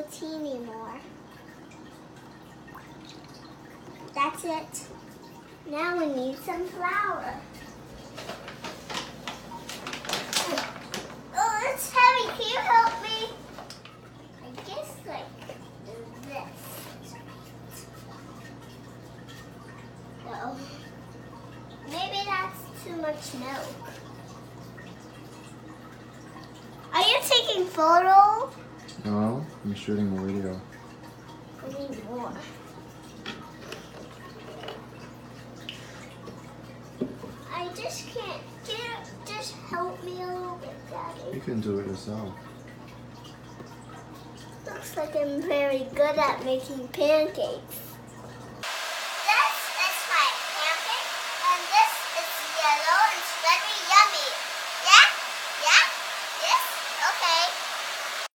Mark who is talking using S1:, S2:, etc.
S1: little teeny more. That's it. Now we need some flour. Oh, it's heavy. Can you help me? I guess like this. No. Maybe that's too much milk. Are you taking photo?
S2: No, I'm shooting a video.
S1: I need more. I just can't. Can you just help me a little bit, Daddy?
S2: You can do it yourself.
S1: Looks like I'm very good at making pancakes.